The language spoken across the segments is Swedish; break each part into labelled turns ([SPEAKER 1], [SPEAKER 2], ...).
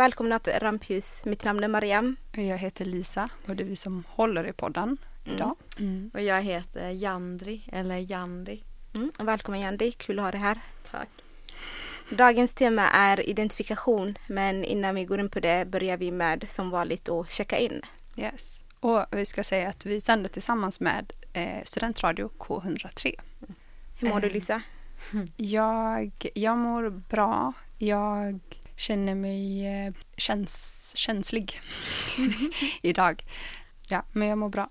[SPEAKER 1] Välkomna till Rampljus. Mitt namn är Mariam.
[SPEAKER 2] Jag heter Lisa och det är vi som håller i podden idag. Mm.
[SPEAKER 3] Och jag heter Jandri, eller Jandi.
[SPEAKER 1] Mm. Välkommen Jandi, kul att ha dig här.
[SPEAKER 3] Tack.
[SPEAKER 1] Dagens tema är identifikation men innan vi går in på det börjar vi med som vanligt att checka in.
[SPEAKER 2] Yes. Och vi ska säga att vi sänder tillsammans med eh, Studentradio K103.
[SPEAKER 1] Hur mår du
[SPEAKER 2] Eh.
[SPEAKER 1] Lisa?
[SPEAKER 2] Jag, jag mår bra. Jag känner mig eh, käns, känslig idag. Ja, men jag mår bra.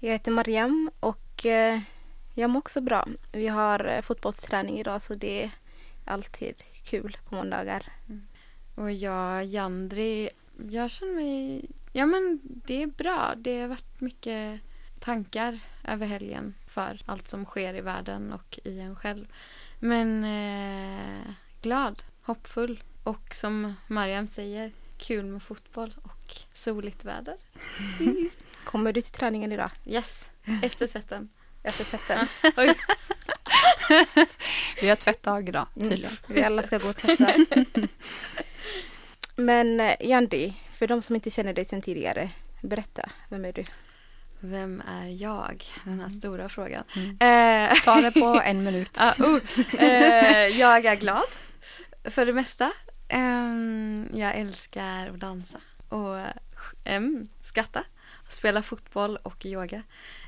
[SPEAKER 1] Jag heter Mariam och eh, jag mår också bra. Vi har eh, fotbollsträning idag så det är alltid kul på måndagar.
[SPEAKER 3] Och jag, Jandri, jag känner mig... Ja men det är bra. Det har varit mycket tankar över helgen för allt som sker i världen och i en själv. Men eh, glad, hoppfull och som Mariam säger, kul med fotboll och soligt väder.
[SPEAKER 1] Kommer du till träningen idag?
[SPEAKER 3] Yes, efter tvätten.
[SPEAKER 1] Efter tvätten?
[SPEAKER 2] Vi har tvättdag idag tydligen.
[SPEAKER 1] Vi alla ska gå och tvätta. Men eh, Jandi, för de som inte känner dig sedan tidigare, berätta, vem är du?
[SPEAKER 3] Vem är jag? Den här stora frågan.
[SPEAKER 2] Mm.
[SPEAKER 3] Eh,
[SPEAKER 2] Ta det på en minut.
[SPEAKER 3] Ah, oh. eh, jag är glad för det mesta. Ehm, jag älskar att dansa och em, skratta, spela fotboll och yoga.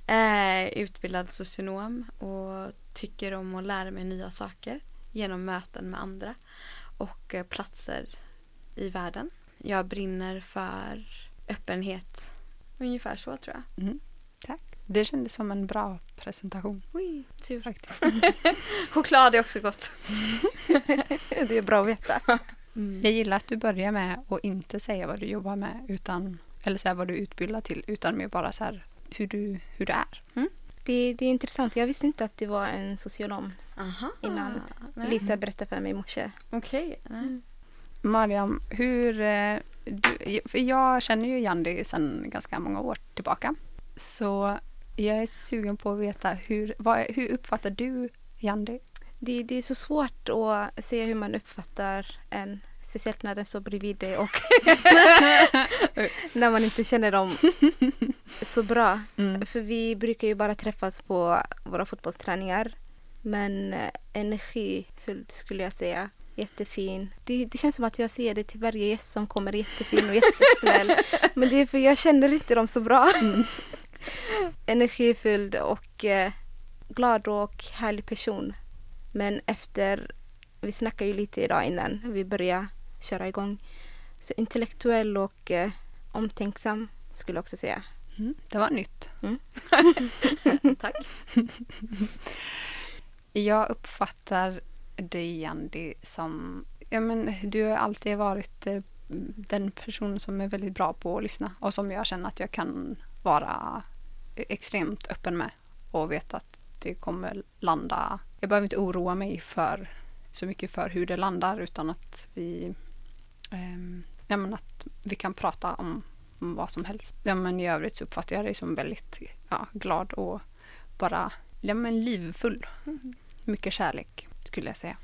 [SPEAKER 3] Eh, utbildad socionom och tycker om att lära mig nya saker genom möten med andra och eh, platser i världen. Jag brinner för öppenhet. Ungefär så tror jag.
[SPEAKER 2] Mm. Tack. Det kändes som en bra presentation
[SPEAKER 3] Oj, tur.
[SPEAKER 2] faktiskt.
[SPEAKER 3] Choklad är också gott.
[SPEAKER 1] Det är bra att veta.
[SPEAKER 2] Jag gillar att du börjar med att inte säga vad du jobbar med utan eller säga vad du är utbildad till utan mer bara så här hur du, hur du är.
[SPEAKER 1] Det, det är intressant. Jag visste inte att du var en socionom
[SPEAKER 3] Aha.
[SPEAKER 1] innan
[SPEAKER 3] Nej.
[SPEAKER 1] Lisa berättade för mig i morse.
[SPEAKER 3] Okej. nej.
[SPEAKER 2] Mariam, hur... eh, Du, för jag känner ju Jandi sedan ganska många år tillbaka. Så jag är sugen på att veta hur, vad, hur uppfattar du Jandi?
[SPEAKER 1] Det, det är så svårt att se hur man uppfattar en, speciellt när den står bredvid dig och när man inte känner dem så bra.
[SPEAKER 2] Mm.
[SPEAKER 1] För vi brukar ju bara träffas på våra fotbollsträningar. Men eh, energifylld skulle jag säga. Jättefin. Det, det känns som att jag ser det till varje gäst som kommer jättefin och jättesnäll. Men det är för jag känner inte dem så bra. Energifylld och eh, glad och härlig person. Men efter, vi snackade ju lite idag innan vi började köra igång. Så intellektuell och eh, omtänksam skulle jag också säga.
[SPEAKER 2] Mm. Det var nytt.
[SPEAKER 3] Tack.
[SPEAKER 2] Jag uppfattar dig Jandi som... Ja, men, du har alltid varit eh, den person som är väldigt bra på att lyssna och som jag känner att jag kan vara extremt öppen med och vet att det kommer landa. Jag behöver inte oroa mig för så mycket för hur det landar utan att vi, ehm, ja, men att vi kan prata om, om vad som helst. Ja, men I övrigt så uppfattar jag dig som väldigt ja, glad och bara ja, men livfull. Mycket kärlek skulle jag säga.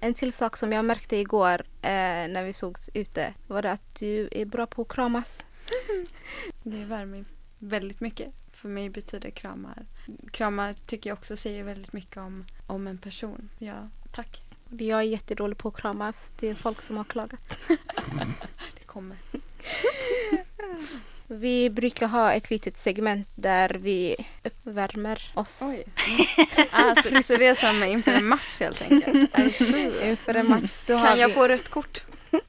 [SPEAKER 1] En till sak som jag märkte igår eh, när vi sågs ute var det att du är bra på att kramas.
[SPEAKER 3] Det värmer väldigt mycket. För mig betyder kramar. Kramar tycker jag också säger väldigt mycket om, om en person. Ja, tack.
[SPEAKER 1] Jag är jättedålig på att kramas. Det är folk som har klagat.
[SPEAKER 3] Det kommer.
[SPEAKER 1] Vi brukar ha ett litet segment där vi uppvärmer oss
[SPEAKER 3] Oj. Alltså, så det är samma inför en match helt enkelt.
[SPEAKER 1] Inför en match. Så
[SPEAKER 3] Kan jag
[SPEAKER 1] vi...
[SPEAKER 3] få rött kort?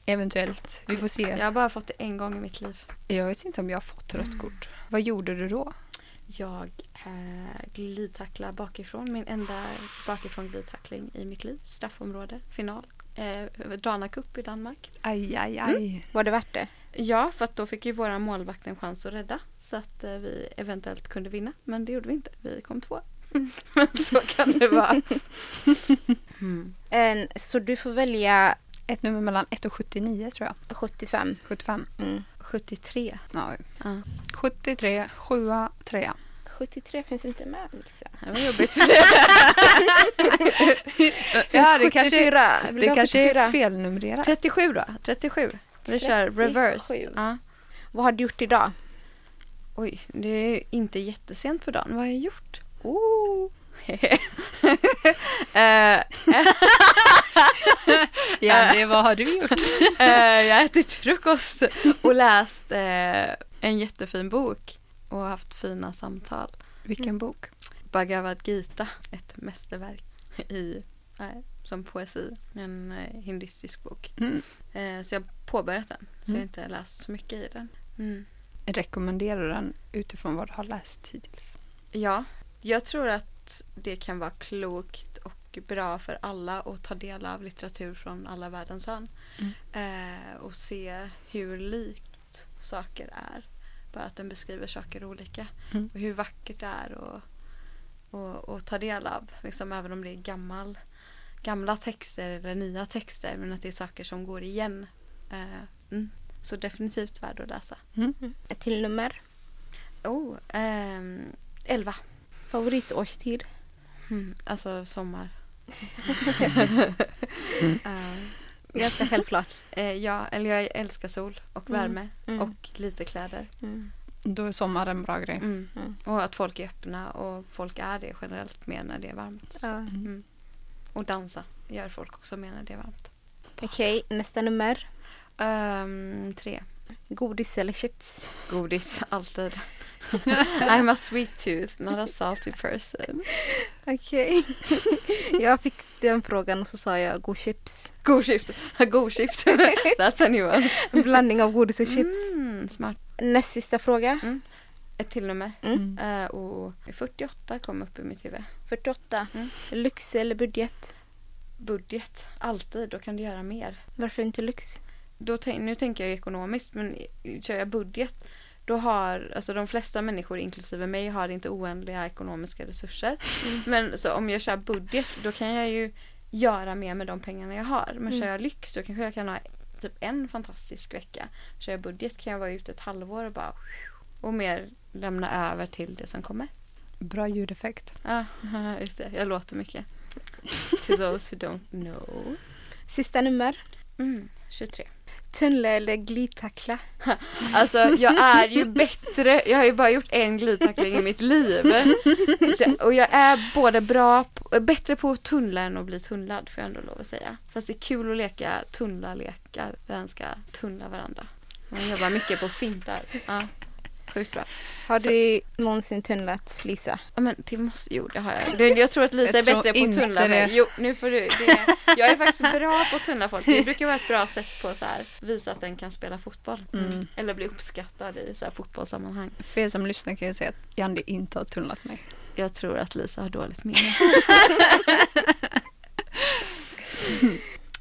[SPEAKER 2] Eventuellt. Vi får se.
[SPEAKER 3] Jag har bara fått det en gång i mitt liv.
[SPEAKER 2] Jag vet inte om jag har fått rött kort. Vad gjorde du då?
[SPEAKER 3] Jag eh, glidtacklar bakifrån. Min enda bakifrån glidtackling i mitt liv. Straffområde, final. eh, Dana Cup i Danmark.
[SPEAKER 2] Aj, aj, aj.
[SPEAKER 1] Var det värt det?
[SPEAKER 3] Ja, för att då fick ju våra målvakt en chans att rädda så att eh, vi eventuellt kunde vinna. Men det gjorde vi inte. Vi kom två. Men så kan det vara. Mm.
[SPEAKER 1] En, så du får välja
[SPEAKER 2] Ett nummer mellan 1 och 79 tror jag.
[SPEAKER 1] 75.
[SPEAKER 2] 75.
[SPEAKER 1] Mm.
[SPEAKER 3] 73.
[SPEAKER 2] Ja.
[SPEAKER 3] Ja.
[SPEAKER 2] 73, 7, 3.
[SPEAKER 1] 73 finns inte med Lisa.
[SPEAKER 3] Det var jobbigt för det.
[SPEAKER 2] Ja, det kanske,
[SPEAKER 1] 74. Vill du
[SPEAKER 2] det kanske är
[SPEAKER 1] 74?
[SPEAKER 2] felnumrerat.
[SPEAKER 3] 37 då. 37. Vi kör reverse.
[SPEAKER 1] 37.
[SPEAKER 3] Ja.
[SPEAKER 1] Vad har du gjort idag?
[SPEAKER 3] Oj, det är inte jättesent på dagen. Vad har jag gjort? Oh. Eh,
[SPEAKER 2] Ja, det, vad har du gjort?
[SPEAKER 3] eh, jag har ätit frukost och läst eh, en jättefin bok och haft fina samtal.
[SPEAKER 2] Vilken bok?
[SPEAKER 3] Bhagavad Gita, ett mästerverk i, som poesi. En hinduistisk bok.
[SPEAKER 2] Mm.
[SPEAKER 3] Så jag har påbörjat den. Så jag har
[SPEAKER 2] Mm.
[SPEAKER 3] inte läst så mycket i den. Mm.
[SPEAKER 2] Rekommenderar den utifrån vad du har läst hittills?
[SPEAKER 3] Ja, jag tror att det kan vara klokt och bra för alla att ta del av litteratur från alla världens hörn.
[SPEAKER 2] Mm.
[SPEAKER 3] Eh, och se hur likt saker är. Bara att den beskriver saker olika.
[SPEAKER 2] Mm.
[SPEAKER 3] Och hur vackert det är och, och, och ta del av. Liksom, även om det är gammal, gamla texter eller nya texter. Men att det är saker som går igen. Eh, mm. Så definitivt värd att läsa.
[SPEAKER 2] Mm.
[SPEAKER 1] Ett till nummer.
[SPEAKER 3] Oh, ehm, elva.
[SPEAKER 1] Favoritårstid.
[SPEAKER 3] Mm, alltså sommar. Eh,
[SPEAKER 1] Ganska självklart.
[SPEAKER 3] eh, ja, eller jag älskar sol och
[SPEAKER 1] Mm,
[SPEAKER 3] värme
[SPEAKER 1] mm.
[SPEAKER 3] och lite kläder.
[SPEAKER 1] Mm.
[SPEAKER 2] Då är sommar en bra grej.
[SPEAKER 3] Mm.
[SPEAKER 1] Mm.
[SPEAKER 3] Och att folk är öppna och folk är det generellt mer när det är varmt. Mm. Och dansa gör folk också mer när det är varmt.
[SPEAKER 1] Okej, nästa nummer.
[SPEAKER 3] Ehm, tre.
[SPEAKER 1] Godis eller chips?
[SPEAKER 3] Godis, alltid. I'm a sweet tooth, not a salty person.
[SPEAKER 1] Okej. jag fick den frågan och så sa jag god chips.
[SPEAKER 3] God chips. God chips. That's a new one.
[SPEAKER 1] En blandning av godis och chips.
[SPEAKER 3] Mm, smart.
[SPEAKER 1] Näst sista fråga.
[SPEAKER 3] Ett till nummer.
[SPEAKER 1] Mm.
[SPEAKER 3] Eh, och 48 kom upp i mitt huvud.
[SPEAKER 1] 48.
[SPEAKER 3] Mm.
[SPEAKER 1] Lyx eller budget?
[SPEAKER 3] Budget, alltid. Då kan du göra mer.
[SPEAKER 1] Varför inte lyx?
[SPEAKER 3] Då nu tänker jag ekonomiskt men kör jag budget då har, alltså de flesta människor inklusive mig har inte oändliga ekonomiska resurser. Men så om jag kör budget då kan jag ju göra mer med de pengarna jag har. Men
[SPEAKER 1] Mm.
[SPEAKER 3] kör jag lyx då kanske jag kan ha typ en fantastisk vecka. Kör jag budget kan jag vara ute ett halvår och bara och mer lämna över till det som kommer.
[SPEAKER 2] Bra ljudeffekt.
[SPEAKER 3] Ja, just det. Jag låter mycket. To those who don't know.
[SPEAKER 1] Sista nummer.
[SPEAKER 3] Mm, 23.
[SPEAKER 1] Tunnla eller glidtackla?
[SPEAKER 3] Alltså jag är ju bättre, jag har ju bara gjort en glidtackling i mitt liv. Så, och jag är både bra, bättre på att tunnla än att bli tunnlad får jag ändå lov att säga. Fast det är kul att leka tunnla-lekar där en ska tunnla varandra. Man jobbar mycket på fintar. Ja, sjukt bra.
[SPEAKER 1] Har
[SPEAKER 2] Så-
[SPEAKER 1] du någonsin tunnlat Lisa?
[SPEAKER 3] Ja men det måste, jo det har jag. Det, jag tror att Lisa
[SPEAKER 2] Jag
[SPEAKER 3] är
[SPEAKER 2] tror
[SPEAKER 3] bättre på att tunnla mig. Jo nu får du, det, jag är faktiskt bra på att tunnla folk. Det brukar vara ett bra sätt på att visa att den kan spela fotboll.
[SPEAKER 2] Mm.
[SPEAKER 3] Eller bli uppskattad i så här fotbollssammanhang.
[SPEAKER 2] För er som lyssnar kan jag säga att Janni inte har tunnlat mig.
[SPEAKER 3] Jag tror att Lisa har dåligt minne.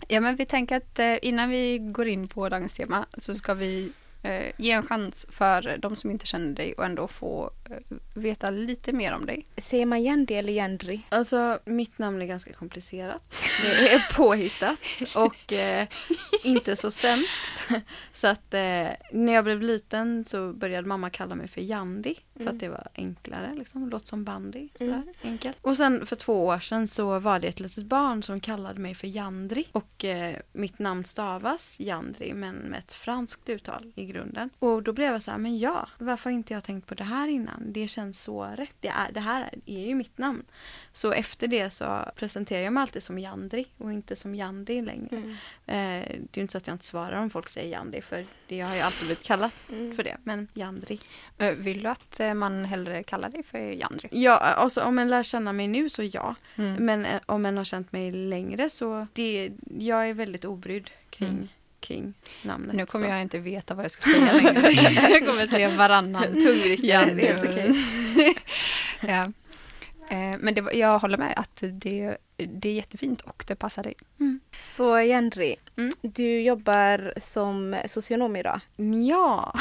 [SPEAKER 2] Ja, men vi tänker att eh, innan vi går in på dagens tema så ska vi eh, ge en chans för de som inte känner dig och ändå få eh, veta lite mer om dig.
[SPEAKER 1] Säger man Jandi eller Jandri?
[SPEAKER 3] Alltså mitt namn är ganska komplicerat. Det är påhittat och eh, inte så svenskt. Så att eh, när jag blev liten så började mamma kalla mig för Jandi. För
[SPEAKER 1] Mm.
[SPEAKER 3] att det var enklare liksom. Låt som bandy. Sådär,
[SPEAKER 1] Mm.
[SPEAKER 3] enkelt. Och sen för två år sedan så var det ett litet barn som kallade mig för Jandri. Och eh, mitt namn stavas Jandri men med ett franskt uttal i grunden. Och då blev jag så här, men ja, varför har inte jag tänkt på det här innan? Det känns så rätt. Det, är, det här är ju mitt namn. Så efter det så presenterar jag mig alltid som Jandri och inte som Jandi längre.
[SPEAKER 1] Mm.
[SPEAKER 3] Eh, det är ju inte så att jag inte svarar om folk säger Jandi för det, jag har ju alltid blivit kallad
[SPEAKER 1] Mm.
[SPEAKER 3] för det. Men Jandri.
[SPEAKER 2] Eh, vill du att eh, man hellre kallar dig för Jandri?
[SPEAKER 3] Ja, alltså om en lär känna mig nu så ja.
[SPEAKER 2] Mm.
[SPEAKER 3] Men eh, om en har känt mig längre så det, jag är väldigt obrydd kring,
[SPEAKER 2] Mm.
[SPEAKER 3] Kring namnet.
[SPEAKER 2] Nu kommer
[SPEAKER 3] så.
[SPEAKER 2] jag inte veta vad jag ska säga längre. jag kommer säga varannan
[SPEAKER 3] det är helt okej.
[SPEAKER 2] ja. eh, men det, jag håller med att det det är jättefint och det passar dig.
[SPEAKER 1] Så Jenry,
[SPEAKER 3] Mm.
[SPEAKER 1] du jobbar som socionom idag.
[SPEAKER 3] Ja.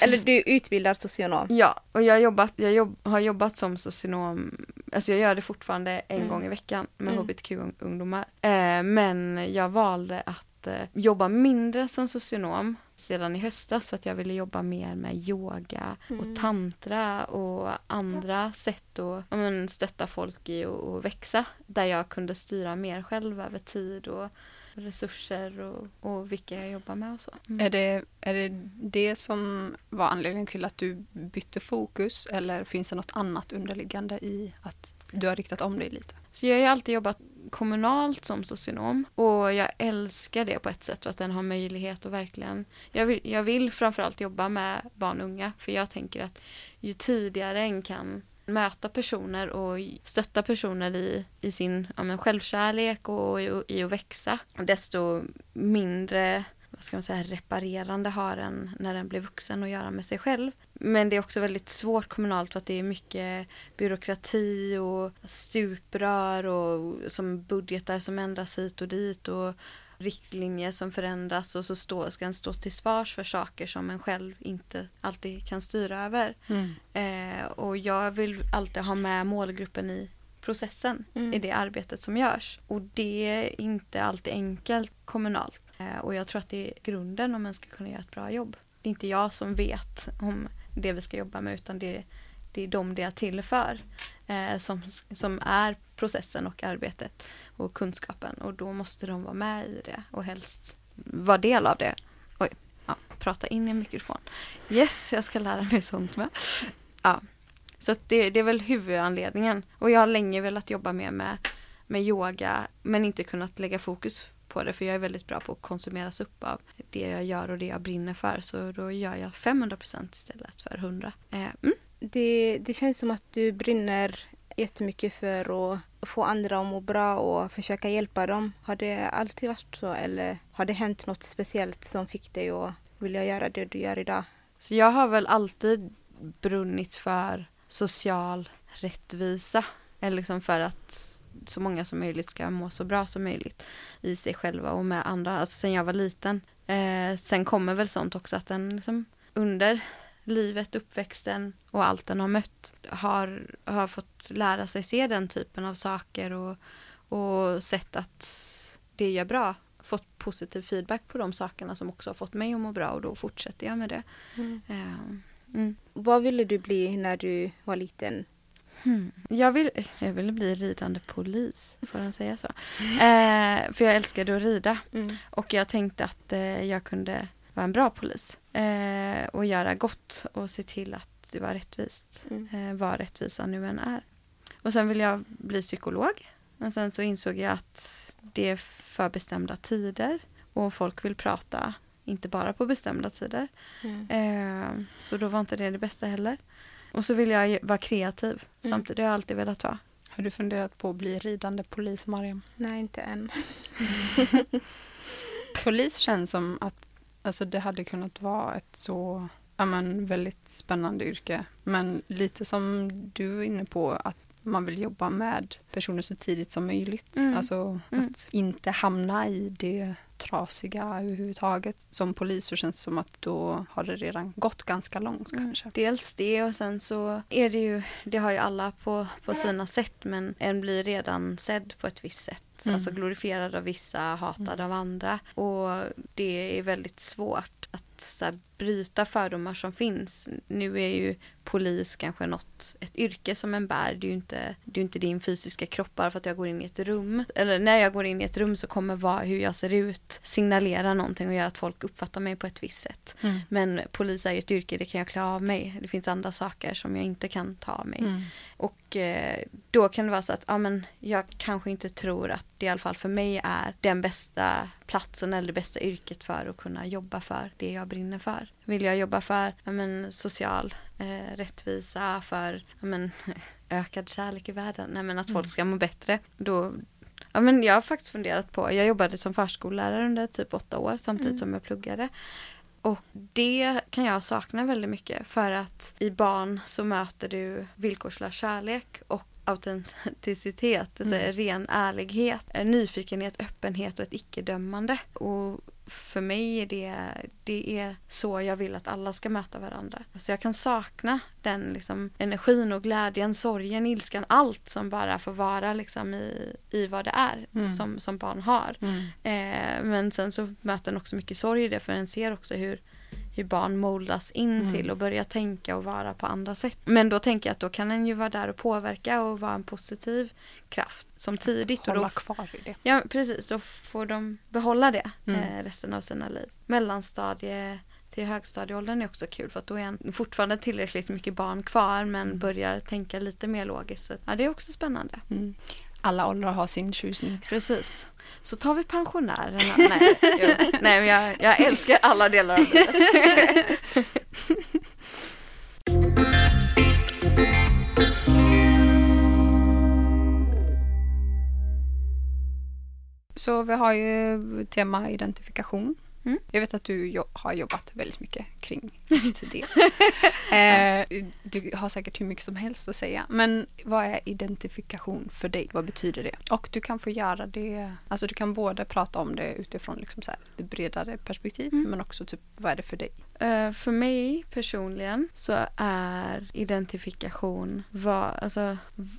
[SPEAKER 1] Eller du utbildar socionom.
[SPEAKER 3] Ja, och jag, har jobbat, jag jobb, har jobbat som socionom, alltså jag gör det fortfarande en
[SPEAKER 1] Mm.
[SPEAKER 3] gång i veckan med
[SPEAKER 1] Mm.
[SPEAKER 3] hbtq-ungdomar. Eh, men jag valde att eh, jobba mindre som socionom sedan i höstas för att jag ville jobba mer med yoga
[SPEAKER 1] Mm.
[SPEAKER 3] och tantra och andra sätt att ja, men, stötta folk i att växa. Där jag kunde styra mer själv över tid och resurser och, och vilka jag jobbar med och så. Mm.
[SPEAKER 2] Är, det, är det det som var anledningen till att du bytte fokus eller finns det något annat underliggande i att du har riktat om dig lite?
[SPEAKER 3] Så jag har ju alltid jobbat kommunalt som socionom och jag älskar det på ett sätt för att den har möjlighet att verkligen jag vill, jag vill framförallt jobba med barn och unga för jag tänker att ju tidigare en kan möta personer och stötta personer i, i sin ja, men självkärlek och i, i att växa desto mindre vad ska man säga, reparerande har en när den blir vuxen och göra med sig själv. Men det är också väldigt svårt kommunalt för att det är mycket byråkrati och stuprör och som budgetar som ändras hit och dit och riktlinjer som förändras och så stå, ska en stå till svars för saker som en själv inte alltid kan styra över. Eh, och jag vill alltid ha med målgruppen i processen
[SPEAKER 1] Mm.
[SPEAKER 3] i det arbetet som görs. Och det är inte alltid enkelt kommunalt. Eh, och jag tror att det är grunden om man ska kunna göra ett bra jobb. Det är inte jag som vet om det vi ska jobba med utan det, det är de det är till för. Eh, som, som är processen och arbetet och kunskapen. Och då måste de vara med i det och helst vara del av det. Oj, ja, prata in i en mikrofon. Yes, jag ska lära mig sånt med. Ja, så att det, det är väl huvudanledningen. Och jag har länge velat jobba mer med, med yoga men inte kunnat lägga fokus på det för jag är väldigt bra på att konsumeras upp av det jag gör och det jag brinner för. Så då gör jag 500% istället för 100. Eh, mm.
[SPEAKER 1] Det, det känns som att du brinner jättemycket för att få andra att må bra och försöka hjälpa dem. Har det alltid varit så eller har det hänt något speciellt som fick dig att vilja göra det du gör idag?
[SPEAKER 3] Så jag har väl alltid brunnit för social rättvisa. Eller liksom för att så många som möjligt ska må så bra som möjligt i sig själva och med andra. Alltså sen jag var liten. Eh, sen kommer väl sånt också att den liksom under livet, uppväxten och allt den har mött har, har fått lära sig se den typen av saker och, och sett att det gör bra. Fått positiv feedback på de sakerna som också har fått mig att må bra och då fortsätter jag med det. Eh, mm.
[SPEAKER 1] Vad ville du bli när du var liten?
[SPEAKER 3] Hmm. Jag, vill, jag ville bli ridande polis, får man säga så? Eh, för jag älskade att rida och jag tänkte att eh, jag kunde vara en bra polis eh, och göra gott och se till att det var rättvist,
[SPEAKER 1] Mm.
[SPEAKER 3] eh, vad rättvisa nu än är. Och sen ville jag bli psykolog, men sen så insåg jag att det är för bestämda tider och folk vill prata inte bara på bestämda tider.
[SPEAKER 1] Mm.
[SPEAKER 3] Eh, så då var inte det det bästa heller. Och så vill jag vara kreativ.
[SPEAKER 1] Mm.
[SPEAKER 3] Samtidigt har jag alltid velat vara.
[SPEAKER 2] Har du funderat på att bli ridande polis, Mariam?
[SPEAKER 1] Nej, inte än.
[SPEAKER 2] Polis känns som att alltså, det hade kunnat vara ett så ja, men, väldigt spännande yrke. Men lite som du är inne på, att man vill jobba med personer så tidigt som möjligt.
[SPEAKER 3] Mm.
[SPEAKER 2] Alltså
[SPEAKER 3] Mm.
[SPEAKER 2] att inte hamna i det trasiga överhuvudtaget. Som polis så känns det som att då har det redan gått ganska långt
[SPEAKER 3] Mm.
[SPEAKER 2] kanske.
[SPEAKER 3] Dels det och sen så är det ju, det har ju alla på, på sina sätt men en blir redan sedd på ett visst sätt.
[SPEAKER 2] Mm.
[SPEAKER 3] Alltså glorifierad av vissa, hatad av andra. Och det är väldigt svårt att så här, bryta fördomar som finns. Nu är ju polis kanske något, ett yrke som en bär. Det är ju inte, det är inte din fysiska kropp bara för att jag går in i ett rum. Eller när jag går in i ett rum så kommer vad, hur jag ser ut signalera någonting och göra att folk uppfattar mig på ett visst sätt.
[SPEAKER 2] Mm.
[SPEAKER 3] Men polis är ju ett yrke, det kan jag klä av mig. Det finns andra saker som jag inte kan ta av mig.
[SPEAKER 2] Mm.
[SPEAKER 3] Och eh, då kan det vara så att ja, men jag kanske inte tror att det i alla fall för mig är den bästa platsen eller det bästa yrket för att kunna jobba för det jag brinner för. Vill jag jobba för ja, men, social eh, rättvisa, för ja, men, ökad kärlek i världen, Nej, men att folk ska må bättre, då Ja, men jag har faktiskt funderat på, jag jobbade som förskollärare under typ åtta år samtidigt
[SPEAKER 1] Mm.
[SPEAKER 3] som jag pluggade. Och det kan jag sakna väldigt mycket för att i barn så möter du villkorslös kärlek och autenticitet, alltså
[SPEAKER 2] Mm.
[SPEAKER 3] ren ärlighet, nyfikenhet, öppenhet och ett icke-dömande. Och för mig är det, det är så jag vill att alla ska möta varandra. Så jag kan sakna den liksom, energin och glädjen, sorgen, ilskan, allt som bara får vara liksom, i, i vad det är
[SPEAKER 2] Mm.
[SPEAKER 3] som, som barn har.
[SPEAKER 2] Mm.
[SPEAKER 3] Eh, men sen så möter en också mycket sorg i det för en ser också hur, hur barn moldas in
[SPEAKER 2] Mm.
[SPEAKER 3] till och börjar tänka och vara på andra sätt. Men då tänker jag att då kan en ju vara där och påverka och vara en positiv kraft som tidigt. Och
[SPEAKER 2] Hålla
[SPEAKER 3] då,
[SPEAKER 2] kvar i det.
[SPEAKER 3] ja precis, då får de behålla det
[SPEAKER 2] Mm.
[SPEAKER 3] eh, resten av sina liv. Mellanstadie till högstadieåldern är också kul för att då är en fortfarande tillräckligt mycket barn kvar men
[SPEAKER 2] Mm.
[SPEAKER 3] börjar tänka lite mer logiskt. Så, ja, det är också spännande.
[SPEAKER 2] Mm. Alla åldrar har sin tjusning.
[SPEAKER 3] Precis. Så tar vi pensionärerna. Nej, jo. Nej jag, jag älskar alla delar av livet.
[SPEAKER 2] Så vi har ju tema identifikation.
[SPEAKER 3] Mm.
[SPEAKER 2] Jag vet att du jo- har jobbat väldigt mycket kring just det. eh, du har säkert hur mycket som helst att säga. Men vad är identifikation för dig? Vad betyder det? Och du kan få göra det, alltså du kan både prata om det utifrån liksom så här, det bredare perspektiv
[SPEAKER 3] Mm.
[SPEAKER 2] men också typ vad är det för dig?
[SPEAKER 3] Eh, för mig personligen så är identifikation vad, alltså,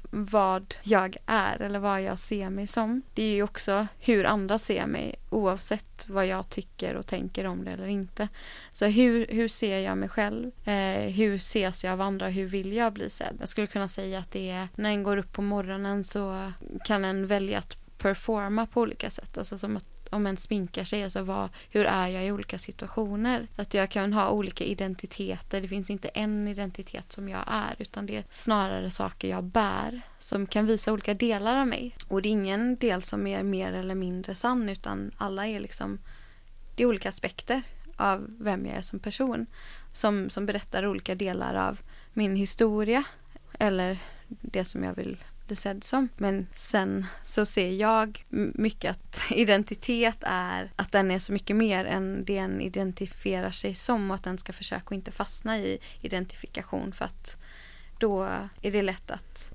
[SPEAKER 3] vad jag är eller vad jag ser mig som. Det är ju också hur andra ser mig oavsett vad jag tycker och tänker om det eller inte. Så hur, hur ser jag mig själv? Eh, hur ses jag av andra? Hur vill jag bli sedd? Jag skulle kunna säga att det är när en går upp på morgonen så kan en välja att performa på olika sätt. Alltså som att om en sminkar sig, alltså vad, hur är jag i olika situationer? Att jag kan ha olika identiteter. Det finns inte en identitet som jag är utan det är snarare saker jag bär som kan visa olika delar av mig. Och det är ingen del som är mer eller mindre sann utan alla är liksom det är olika aspekter av vem jag är som person som, som berättar olika delar av min historia eller det som jag vill det sedd som. Men sen så ser jag mycket att identitet är att den är så mycket mer än det en identifierar sig som och att den ska försöka att inte fastna i identifikation för att då är det lätt att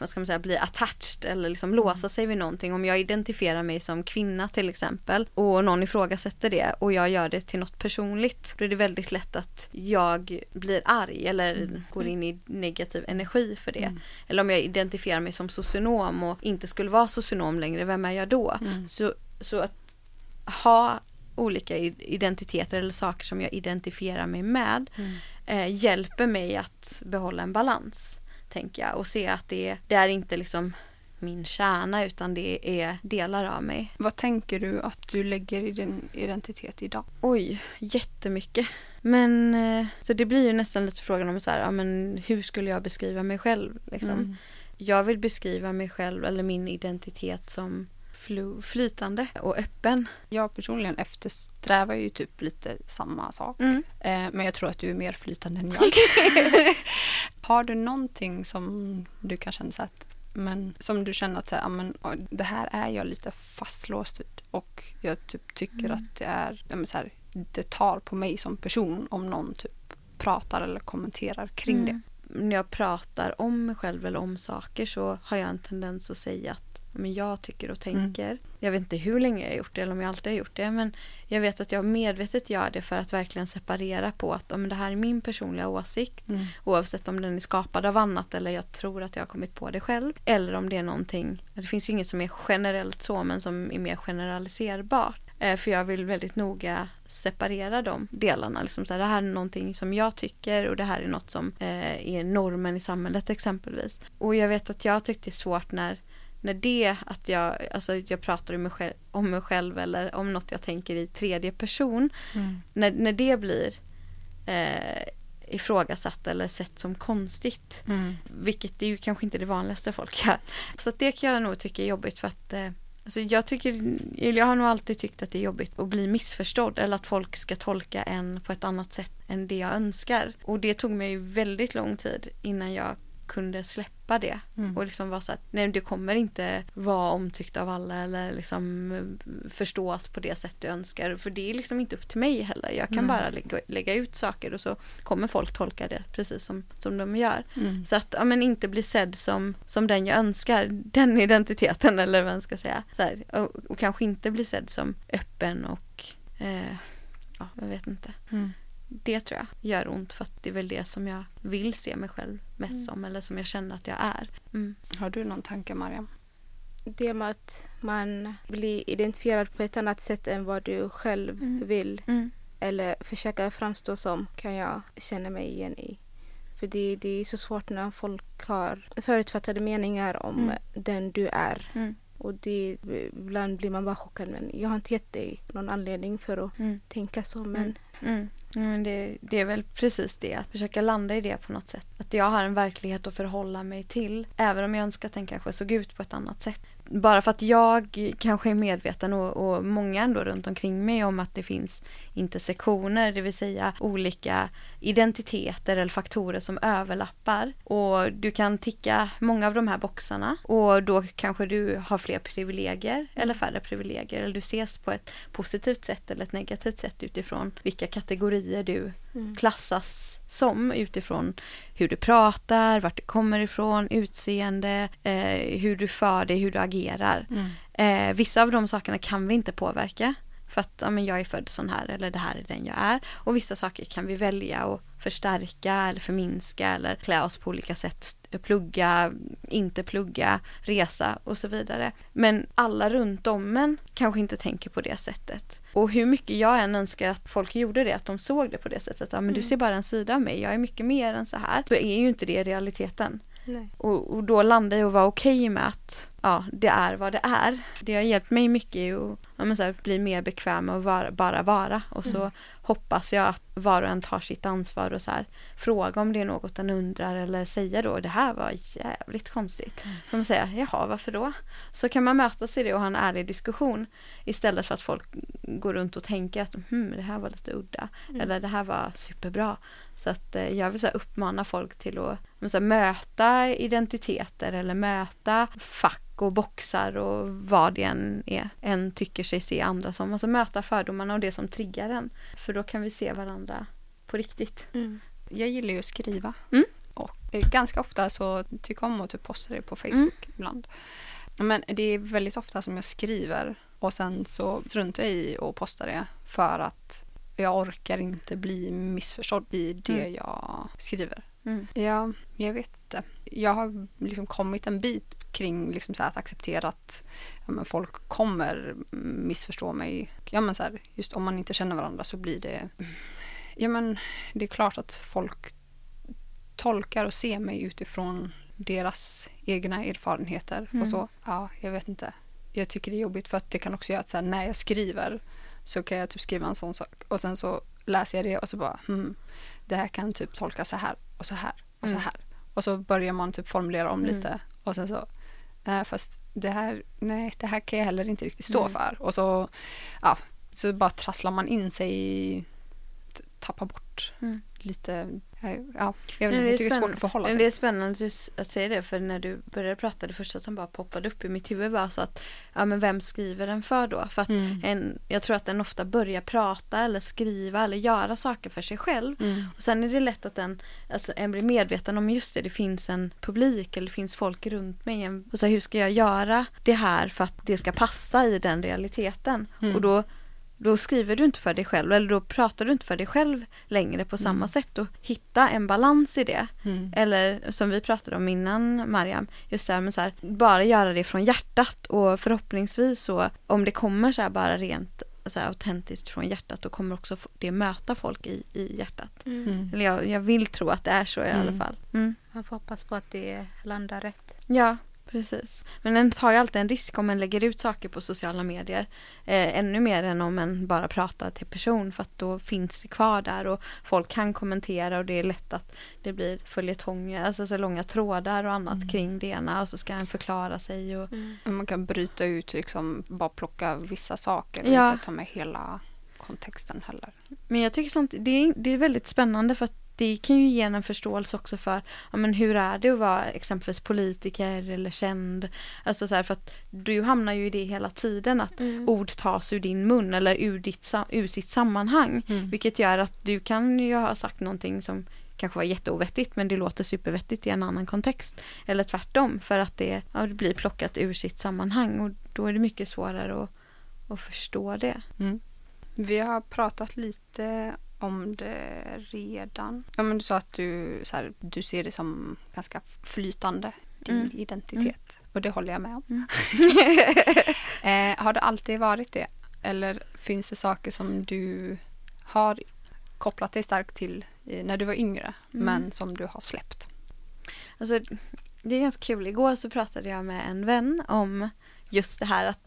[SPEAKER 3] vad ska man säga, bli attached eller liksom låsa sig vid någonting. Om jag identifierar mig som kvinna till exempel och någon ifrågasätter det och jag gör det till något personligt. Då är det väldigt lätt att jag blir arg eller
[SPEAKER 2] Mm.
[SPEAKER 3] går in i negativ energi för det.
[SPEAKER 2] Mm.
[SPEAKER 3] Eller om jag identifierar mig som socionom och inte skulle vara socionom längre, vem är jag då?
[SPEAKER 2] Mm.
[SPEAKER 3] Så, så att ha olika identiteter eller saker som jag identifierar mig med
[SPEAKER 2] Mm.
[SPEAKER 3] eh, hjälper mig att behålla en balans, tänker jag. Och se att det, det är inte liksom min kärna utan det är delar av mig.
[SPEAKER 2] Vad tänker du att du lägger i din identitet idag?
[SPEAKER 3] Oj, jättemycket. Men eh, så det blir ju nästan lite frågan om så här, ja, men hur skulle jag beskriva mig själv? Liksom.
[SPEAKER 2] Mm.
[SPEAKER 3] Jag vill beskriva mig själv eller min identitet som flytande och öppen.
[SPEAKER 2] Jag personligen eftersträvar ju typ lite samma sak.
[SPEAKER 3] Mm.
[SPEAKER 2] Eh, men jag tror att du är mer flytande än jag. Har du någonting som du kan känna så att men som du känner att så här, det här är jag lite fastlåst vid och jag typ tycker
[SPEAKER 3] Mm.
[SPEAKER 2] att det är men så här, det tar på mig som person om någon typ pratar eller kommenterar kring det.
[SPEAKER 3] Mm. När jag pratar om mig själv eller om saker så har jag en tendens att säga att men jag tycker och tänker. Jag vet inte hur länge jag har gjort det eller om jag alltid har gjort det. Men jag vet att jag medvetet gör det för att verkligen separera på att men det här är min personliga åsikt.
[SPEAKER 2] Mm.
[SPEAKER 3] Oavsett om den är skapad av annat eller jag tror att jag har kommit på det själv. Eller om det är någonting, det finns ju inget som är generellt så men som är mer generaliserbart. Eh, För jag vill väldigt noga separera de delarna. Liksom så här, det här är någonting som jag tycker och det här är något som eh, är normen i samhället exempelvis. Och jag vet att jag tyckte det är svårt när när det att jag, alltså jag pratar om mig, själv, om mig själv eller om något jag tänker i tredje person.
[SPEAKER 2] Mm.
[SPEAKER 3] När, när det blir eh, ifrågasatt eller sett som konstigt.
[SPEAKER 2] Mm.
[SPEAKER 3] Vilket är ju kanske inte det vanligaste folk gör. Så det kan jag nog tycka är jobbigt för att eh, alltså jag, tycker, jag har nog alltid tyckt att det är jobbigt att bli missförstådd eller att folk ska tolka en på ett annat sätt än det jag önskar. Och det tog mig väldigt lång tid innan jag kunde släppa det
[SPEAKER 2] Mm.
[SPEAKER 3] och liksom vara så att nej det kommer inte vara omtyckt av alla eller liksom eh, förstås på det sätt du önskar för det är liksom inte upp till mig heller. Jag kan
[SPEAKER 2] Nej.
[SPEAKER 3] bara lägga, lägga ut saker och så kommer folk tolka det precis som, som de gör.
[SPEAKER 2] Mm.
[SPEAKER 3] Så att ja, men inte bli sedd som, som den jag önskar, den identiteten eller vad man ska säga. Här, och, och kanske inte bli sedd som öppen och eh, ja, jag vet inte.
[SPEAKER 2] Mm.
[SPEAKER 3] Det tror jag gör ont för att det är väl det som jag vill se mig själv mest
[SPEAKER 1] Mm.
[SPEAKER 3] som eller som jag känner att jag är. Mm.
[SPEAKER 2] Har du någon tanke Mariam?
[SPEAKER 1] Det med att man blir identifierad på ett annat sätt än vad du själv
[SPEAKER 3] Mm.
[SPEAKER 1] vill
[SPEAKER 3] Mm.
[SPEAKER 1] eller försöka framstå som kan jag känna mig igen i. För det, det är så svårt när folk har förutfattade meningar om
[SPEAKER 3] Mm.
[SPEAKER 1] den du är.
[SPEAKER 3] Mm.
[SPEAKER 1] Och det, ibland blir man bara chockad men jag har inte gett dig någon anledning för att
[SPEAKER 3] Mm.
[SPEAKER 1] tänka så men
[SPEAKER 3] Mm. Det, det är väl precis det, att försöka landa i det på något sätt. Att jag har en verklighet att förhålla mig till, även om jag önskar att den kanske såg ut på ett annat sätt. Bara för att jag kanske är medveten och, och många ändå runt omkring mig om att det finns intersektioner, det vill säga olika identiteter eller faktorer som överlappar. Och du kan ticka många av de här boxarna och då kanske du har fler privilegier eller färre privilegier eller du ses på ett positivt sätt eller ett negativt sätt utifrån vilka kategorier du
[SPEAKER 1] mm.
[SPEAKER 3] klassas som utifrån hur du pratar, vart du kommer ifrån, utseende, eh, hur du för dig, hur du agerar.
[SPEAKER 2] Mm.
[SPEAKER 3] Eh, vissa av de sakerna kan vi inte påverka för att ja, men jag är född sån här eller det här är den jag är. Och vissa saker kan vi välja att förstärka eller förminska eller klä oss på olika sätt. Plugga, inte plugga, resa och så vidare. Men alla runt om en kanske inte tänker på det sättet. Och hur mycket jag än önskar att folk gjorde det, att de såg det på det sättet. Ja, men du
[SPEAKER 1] Mm.
[SPEAKER 3] ser bara en sida av mig, jag är mycket mer än så här. Då är ju inte det realiteten. Och, och då landar jag och vara okej med att ja, det är vad det är. Det har hjälpt mig mycket i att ja, här, bli mer bekväm att vara, bara vara. Och så
[SPEAKER 2] Mm.
[SPEAKER 3] Hoppas jag att var och en tar sitt ansvar och så här, fråga om det är något den undrar eller säga då det här var jävligt konstigt.
[SPEAKER 2] Mm.
[SPEAKER 3] Så man säger jaha varför då? Så kan man mötas i det och ha en ärlig diskussion istället för att folk går runt och tänker att hm, det här var lite udda
[SPEAKER 1] Mm.
[SPEAKER 3] eller det här var superbra. Så att eh, jag vill så här, uppmana folk till att så här, möta identiteter eller möta fack och boxar och vad det än är en tycker sig se andra som. Alltså möta fördomarna och det som triggar en. För då kan vi se varandra på riktigt.
[SPEAKER 1] Mm.
[SPEAKER 2] Jag gillar ju att skriva.
[SPEAKER 3] Mm.
[SPEAKER 2] Och eh, ganska ofta så tycker jag om att typ posta det på Facebook ibland. Men det är väldigt ofta som jag skriver och sen så struntar jag i att posta det för att jag orkar inte bli missförstådd i det
[SPEAKER 3] Mm.
[SPEAKER 2] jag skriver.
[SPEAKER 3] Mm.
[SPEAKER 2] Ja, jag vet inte. Jag har liksom kommit en bit kring liksom så att acceptera att ja, folk kommer missförstå mig. Ja, men så här, just om man inte känner varandra så blir det... Ja, men det är klart att folk tolkar och ser mig utifrån deras egna erfarenheter
[SPEAKER 3] Mm.
[SPEAKER 2] och så. Ja, jag vet inte. Jag tycker det är jobbigt för att det kan också göra att så här, när jag skriver så kan jag typ skriva en sån sak och sen så läser jag det och så bara hmm, det här kan typ tolkas så här och så här och så
[SPEAKER 3] Mm.
[SPEAKER 2] här. Och så börjar man typ formulera om
[SPEAKER 3] Mm.
[SPEAKER 2] lite och sen så nej, fast det här, nej, det här kan jag heller inte riktigt stå
[SPEAKER 3] Mm.
[SPEAKER 2] för. Och så, ja, så bara trasslar man in sig i, t- tappar bort
[SPEAKER 3] Mm.
[SPEAKER 2] lite, ja, ja jag, vet, jag tycker det är svårt att förhålla sig.
[SPEAKER 3] det är spännande att säga det för när du började prata det första som bara poppade upp i mitt huvud var så att ja men vem skriver den för då? För att
[SPEAKER 2] Mm.
[SPEAKER 3] en, jag tror att den ofta börjar prata eller skriva eller göra saker för sig själv
[SPEAKER 2] Mm.
[SPEAKER 3] och sen är det lätt att en, alltså en blir medveten om just det, det finns en publik eller det finns folk runt mig. Och så här, hur ska jag göra det här för att det ska passa i den realiteten?
[SPEAKER 2] Mm.
[SPEAKER 3] Och då, då skriver du inte för dig själv eller då pratar du inte för dig själv längre på samma
[SPEAKER 2] Mm.
[SPEAKER 3] sätt och hitta en balans i det.
[SPEAKER 2] Mm.
[SPEAKER 3] Eller som vi pratade om innan Mariam, just det här med så här, bara göra det från hjärtat och förhoppningsvis så om det kommer så här bara rent så här, autentiskt från hjärtat då kommer också det möta folk i, i hjärtat.
[SPEAKER 1] Mm.
[SPEAKER 2] Mm.
[SPEAKER 3] Eller jag, jag vill tro att det är så i alla
[SPEAKER 2] Mm.
[SPEAKER 3] fall. Mm.
[SPEAKER 1] Man får hoppas på att det landar rätt.
[SPEAKER 3] Ja, precis. Men en tar ju alltid en risk om man lägger ut saker på sociala medier. Eh, ännu mer än om man bara pratar till person för att då finns det kvar där och folk kan kommentera och det är lätt att det blir följetonger, alltså så långa trådar och annat
[SPEAKER 2] Mm.
[SPEAKER 3] kring det ena och så ska en förklara sig och
[SPEAKER 2] Man kan bryta ut, liksom, bara plocka vissa saker och
[SPEAKER 3] Ja.
[SPEAKER 2] inte ta med hela kontexten heller.
[SPEAKER 3] Men jag tycker sånt, det är, det är väldigt spännande för att det kan ju ge en förståelse också för ja, men hur är det att vara exempelvis politiker eller känd. Alltså så här, för att du hamnar ju i det hela tiden att
[SPEAKER 1] Mm.
[SPEAKER 3] ord tas ur din mun eller ur, ditt, ur sitt sammanhang.
[SPEAKER 2] Mm.
[SPEAKER 3] Vilket gör att du kan ju ha sagt någonting som kanske var jätteovettigt men det låter supervettigt i en annan kontext. Eller tvärtom för att det, ja, det blir plockat ur sitt sammanhang och då är det mycket svårare att, att förstå det.
[SPEAKER 2] Mm. Vi har pratat lite om det redan. Ja, men du sa att du, så här, du ser det som ganska flytande, din
[SPEAKER 3] Mm.
[SPEAKER 2] identitet. Och det håller jag med om.
[SPEAKER 3] Mm.
[SPEAKER 2] eh, har det alltid varit det? Eller finns det saker som du har kopplat dig starkt till när du var yngre,
[SPEAKER 3] Mm.
[SPEAKER 2] men som du har släppt?
[SPEAKER 3] Alltså, det är ganska kul. Igår så pratade jag med en vän om just det här att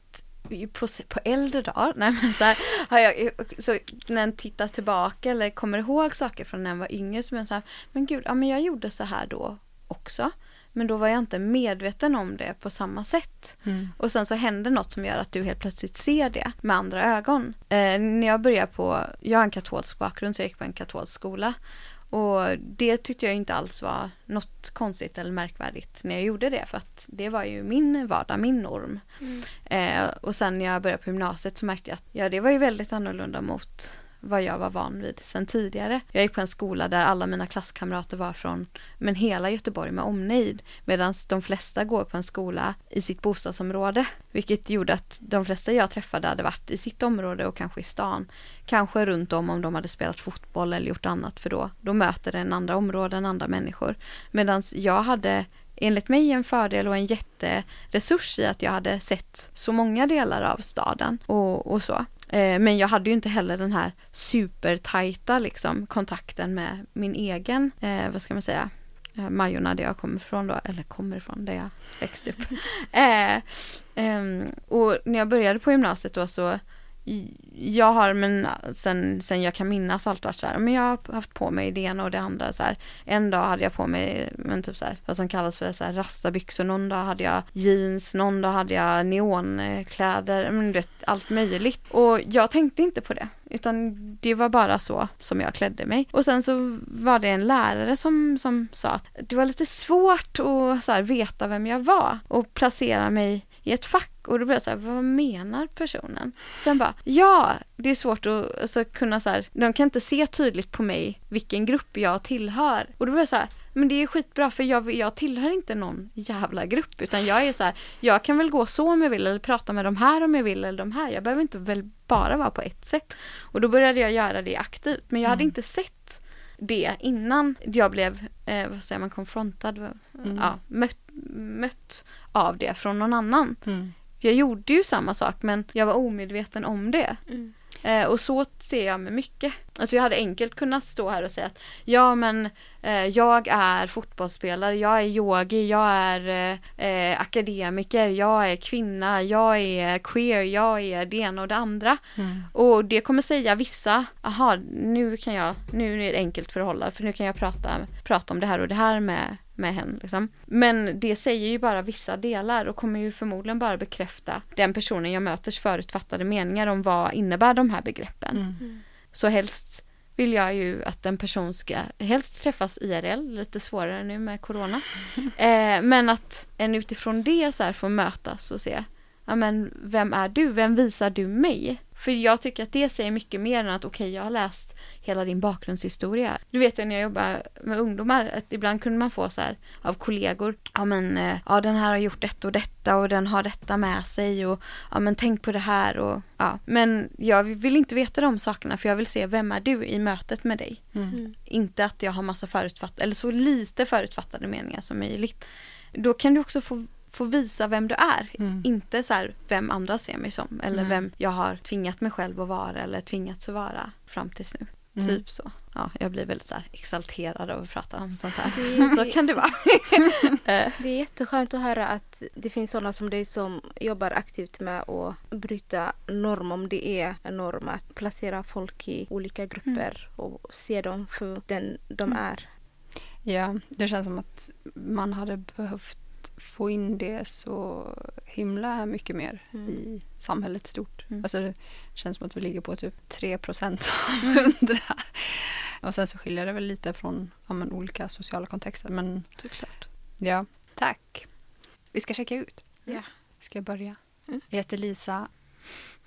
[SPEAKER 3] på, på äldre dagar, nej men så här, har jag, så när en tittar tillbaka eller kommer ihåg saker från när jag var yngre så är jag så här, men gud, ja men jag gjorde så här då också. Men då var jag inte medveten om det på samma sätt. Och sen så händer något som gör att du helt plötsligt ser det med andra ögon. Eh, när jag började på, jag har en katolsk bakgrund så jag gick på en katolsk skola. Och det tyckte jag inte alls var något konstigt eller märkvärdigt när jag gjorde det för att det var ju min vardag, min norm.
[SPEAKER 1] Mm.
[SPEAKER 3] Eh, och sen när jag började på gymnasiet så märkte jag att ja, det var ju väldigt annorlunda mot vad jag var van vid sen tidigare. Jag gick på en skola där alla mina klasskamrater var från men hela Göteborg med omnejd medan de flesta går på en skola i sitt bostadsområde. Vilket gjorde att de flesta jag träffade hade varit i sitt område och kanske i stan. Kanske runt om om de hade spelat fotboll eller gjort annat för då, då möter den andra områden, andra människor. Medan jag hade enligt mig en fördel och en jätteresurs i att jag hade sett så många delar av staden och, och så. Eh, Men jag hade ju inte heller den här supertajta liksom kontakten med min egen, eh, vad ska man säga, eh, Majorna där jag kommer ifrån då, eller kommer ifrån, där jag växte upp. eh, ehm, och när jag började på gymnasiet då så jag har men sen, sen jag kan minnas allt varit så här, men jag har haft på mig det ena och det andra så här. En dag hade jag på mig, men typ så här, vad som kallas för så här rastabyxor, någon dag hade jag jeans, någon dag hade jag neonkläder, men du vet allt möjligt. Och jag tänkte inte på det, utan det var bara så som jag klädde mig. Och sen så var det en lärare som, som sa att det var lite svårt att så här, veta vem jag var och placera mig i ett fack och då blev jag så här, vad menar personen? Sen bara, ja, det är svårt att alltså, kunna så här, de kan inte se tydligt på mig vilken grupp jag tillhör. Och då blev jag så här, men det är skitbra för jag, jag tillhör inte någon jävla grupp utan jag är så här, jag kan väl gå så om jag vill eller prata med de här om jag vill eller de här. Jag behöver inte väl bara vara på ett sätt. Och då började jag göra det aktivt men jag hade
[SPEAKER 2] Mm.
[SPEAKER 3] inte sett det innan jag blev, eh, vad säger man, konfrontad,
[SPEAKER 2] Mm.
[SPEAKER 3] ja, mött, mött av det från någon annan.
[SPEAKER 2] Mm.
[SPEAKER 3] Jag gjorde ju samma sak men jag var omedveten om det.
[SPEAKER 1] Mm.
[SPEAKER 3] Eh, och så ser jag med mycket. Alltså jag hade enkelt kunnat stå här och säga att ja men eh, jag är fotbollsspelare, jag är yogi, jag är eh, eh, akademiker, jag är kvinna, jag är queer, jag är det ena och det andra.
[SPEAKER 2] Mm.
[SPEAKER 3] Och det kommer säga vissa, aha nu kan jag, nu är det enkelt för att hålla för nu kan jag prata, prata om det här och det här med, med henne. Liksom. Men det säger ju bara vissa delar och kommer ju förmodligen bara bekräfta den personen jag möters förutfattade meningar om vad innebär de här begreppen.
[SPEAKER 2] Mm.
[SPEAKER 3] Så helst vill jag ju att en person ska helst träffas IRL, lite svårare nu med corona. Eh, men att en utifrån det så här får mötas och se, ja men vem är du? Vem visar du mig? För jag tycker att det säger mycket mer än att okej, jag har läst hela din bakgrundshistoria. Du vet när jag jobbar med ungdomar, att ibland kunde man få så här av kollegor, ja men eh, ja den här har gjort detta och detta och den har detta med sig och ja men tänk på det här och ja. Men jag vill inte veta de sakerna för jag vill se vem är du i mötet med dig.
[SPEAKER 2] Mm.
[SPEAKER 1] Mm.
[SPEAKER 3] Inte att jag har massa förutfattade, eller så lite förutfattade meningar som möjligt. Då kan du också få, få visa vem du är.
[SPEAKER 2] Mm.
[SPEAKER 3] Inte så här vem andra ser mig som eller
[SPEAKER 2] Nej.
[SPEAKER 3] vem jag har tvingat mig själv att vara eller tvingats att vara fram tills nu.
[SPEAKER 2] Mm.
[SPEAKER 3] Typ så. Ja, jag blir väldigt så här exalterad av att prata om sånt här.
[SPEAKER 1] Det,
[SPEAKER 3] Så kan det vara. Eh,
[SPEAKER 1] det är jätteskönt att höra att det finns sådana som dig som jobbar aktivt med att bryta norm om det är en norm att placera folk i olika grupper och se dem för den de
[SPEAKER 3] Mm.
[SPEAKER 1] är.
[SPEAKER 2] Ja, det känns som att man hade behövt få in det så himla mycket mer
[SPEAKER 1] Mm.
[SPEAKER 2] i samhället stort.
[SPEAKER 3] Mm.
[SPEAKER 2] Alltså det känns som att vi ligger på typ 3 procent av
[SPEAKER 3] Mm.
[SPEAKER 2] 100. Och sen så skiljer det väl lite från ja, men, olika sociala kontexter. Men
[SPEAKER 3] Såklart.
[SPEAKER 2] ja, tack. Vi ska checka ut.
[SPEAKER 1] Ja.
[SPEAKER 2] Ska jag börja?
[SPEAKER 1] Mm.
[SPEAKER 2] Jag heter Lisa.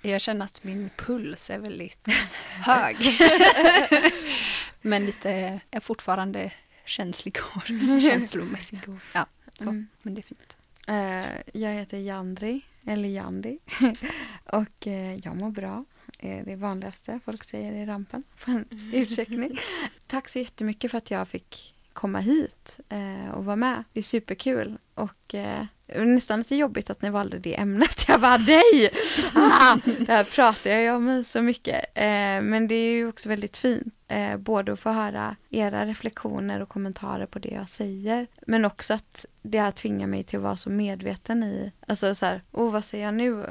[SPEAKER 2] Jag känner att min puls är väldigt hög. Men lite, jag är fortfarande känslig och känslomässig. Och, ja, så.
[SPEAKER 3] Mm.
[SPEAKER 2] Men det är fint.
[SPEAKER 3] Eh, jag heter Jandri, eller Jandi. och eh, jag mår bra. Eh, det vanligaste folk säger i rampen på en utcheckning. Tack så jättemycket för att jag fick komma hit eh, och vara med. Det är superkul. Och eh, det var nästan lite jobbigt att ni valde det ämnet. Jag bara! Ah, det här pratar jag ju om så mycket. Eh, men det är ju också väldigt fint. Eh, både att få höra era reflektioner och kommentarer på det jag säger. Men också att det här tvingar mig till att vara så medveten i, alltså så här, oh vad säger jag nu?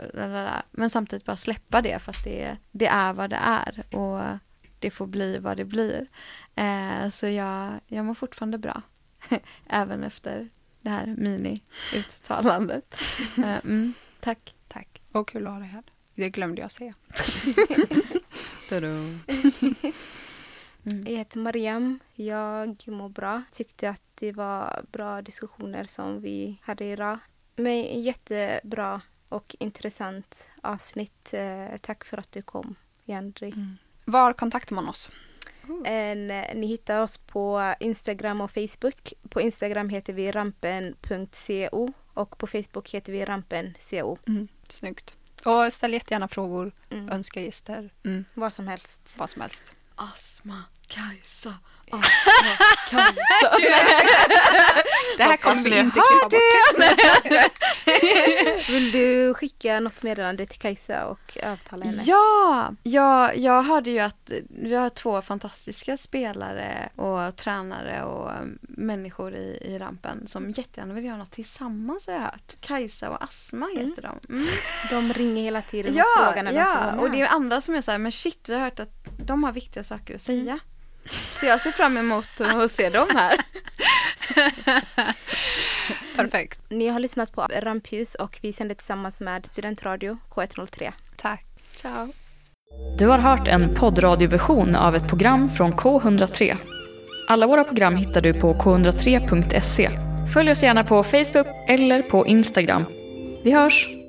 [SPEAKER 3] Men samtidigt bara släppa det för att det, det är vad det är. Och det får bli vad det blir. Eh, så jag, jag mår fortfarande bra. Även efter det här mini-uttalandet. Eh, mm, tack.
[SPEAKER 2] Tack. Och kul att ha dig här. Det glömde jag säga.
[SPEAKER 1] Jag heter Mariam. Jag mår bra. Tyckte att det var bra diskussioner som vi hade idag. Men jättebra och intressant avsnitt. Eh, Tack för att du kom, Jandri.
[SPEAKER 2] Var kontaktar man oss?
[SPEAKER 1] En, eh, ni hittar oss på Instagram och Facebook. På Instagram heter vi rampen.co och på Facebook heter vi rampen.co.
[SPEAKER 2] Mm. Snyggt. Och ställ jättegärna frågor,
[SPEAKER 1] Mm.
[SPEAKER 2] önska gäster, mm.
[SPEAKER 1] Vad som helst.
[SPEAKER 2] vad som helst.
[SPEAKER 3] Astma, Kajsa, astma, Kajsa.
[SPEAKER 2] Det här kommer vi inte klippa bort.
[SPEAKER 1] Vill du skicka något meddelande till Kajsa och övertala henne?
[SPEAKER 3] Ja, jag, jag hörde ju att vi har två fantastiska spelare och tränare och människor i, i rampen som jättegärna vill göra något tillsammans har jag hört. Kajsa och Asma heter de. Mm.
[SPEAKER 1] De ringer hela tiden och
[SPEAKER 3] Ja,
[SPEAKER 1] frågar när de får
[SPEAKER 3] ja. och det är andra som är så här, men shit vi har hört att de har viktiga saker att säga. Så jag ser fram emot att se dem här.
[SPEAKER 2] Perfekt.
[SPEAKER 1] Ni har lyssnat på Rampljus och vi sänder tillsammans med Studentradio K103.
[SPEAKER 2] Tack.
[SPEAKER 3] Ciao.
[SPEAKER 4] Du har hört en poddradioversion av ett program från K103. Alla våra program hittar du på k103.se. Följ oss gärna på Facebook eller på Instagram. Vi hörs!